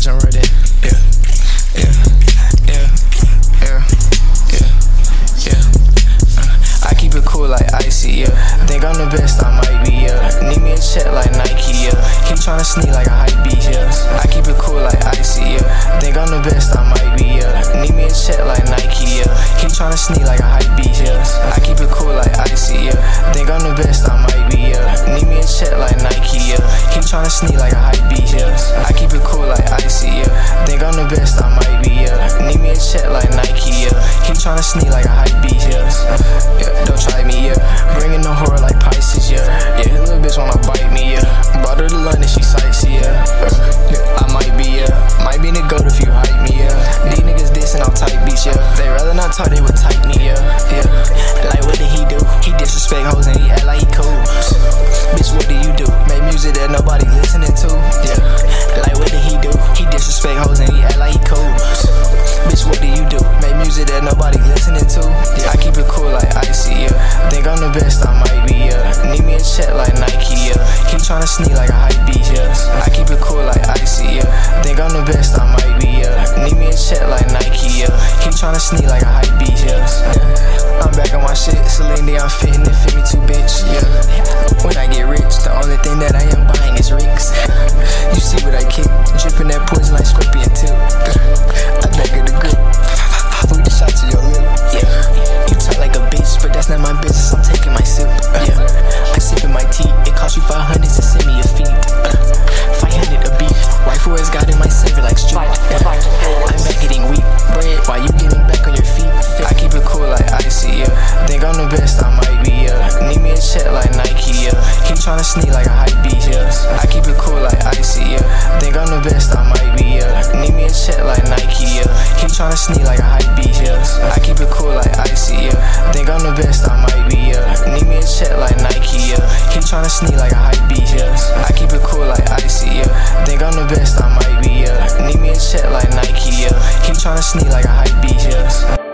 jump right in. Yeah, yeah, I keep it cool like icy, yeah. Think I'm the best, I might be, yeah. Need me a check like Nike, yeah. He tryna sneak like a hype beast, yeah. I keep it cool like icy, yeah. Think I'm the best, I might be, yeah. Need me a check like Nike, yeah. He tryna sneak like a hype beast, yeah. I tryna sneak like a hype beast, yeah. I keep it cool like icy, yeah. Think I'm the best, I might be, yeah. Need me a check like Nike, yeah. He tryna sneak like a hype beast, yeah. yeah. Don't try me, yeah. Bringing the horror like Pisces, yeah. Yeah, his little bitch wanna bite me, yeah. Brought her to London, she sightsee, yeah. I might be, yeah. Might be the goat if you hype me, yeah. These niggas dissing on tight beats, yeah. They rather not talk, they would type me, yeah. Yeah. Like, what did he do? He disrespect hoes and he check like Nike, yeah. He tryna sneak like a hype beast, yeah. I keep it cool like icy, yeah. Think I'm the best, I might be, yeah. Need me a check like Nike, yeah. He tryna sneak like a hype beast, yeah. yeah. I'm back on my shit, Celine Dion fitting it fit me too, bitch, yeah. When I get rich, the only thing that I am buying is rings. You see what I kick, dripping that poison like scorpion tip. I back of the grip. We the shot to your lip. Yeah. You talk like a bitch, but that's not my business. I'm 500 to send me a feed. Uh, 500 a beat. Wife who has got in my saver like street. Yeah. I'm back getting weak. Bread while you getting back on your feet. I keep it cool like icy. Yeah. Think I'm the best. I might be. Yeah. Need me a check like Nike. Yeah. He tryna sneak like a hype beast. Yeah. I keep it cool like icy. Yeah. Think I'm the best. I might be. Yeah. Need me a check like Nike. Yeah. He tryna sneak like a hype beast. Yeah. I keep it cool like icy. Yeah. Think I'm the best. I might be. Yeah sneak like a hype beat, yeah. I keep it cool like icy, yeah. Think I'm the best I might be, yeah. Need me a check like Nike, yeah. He tryna sneak like a hype beat, yeah.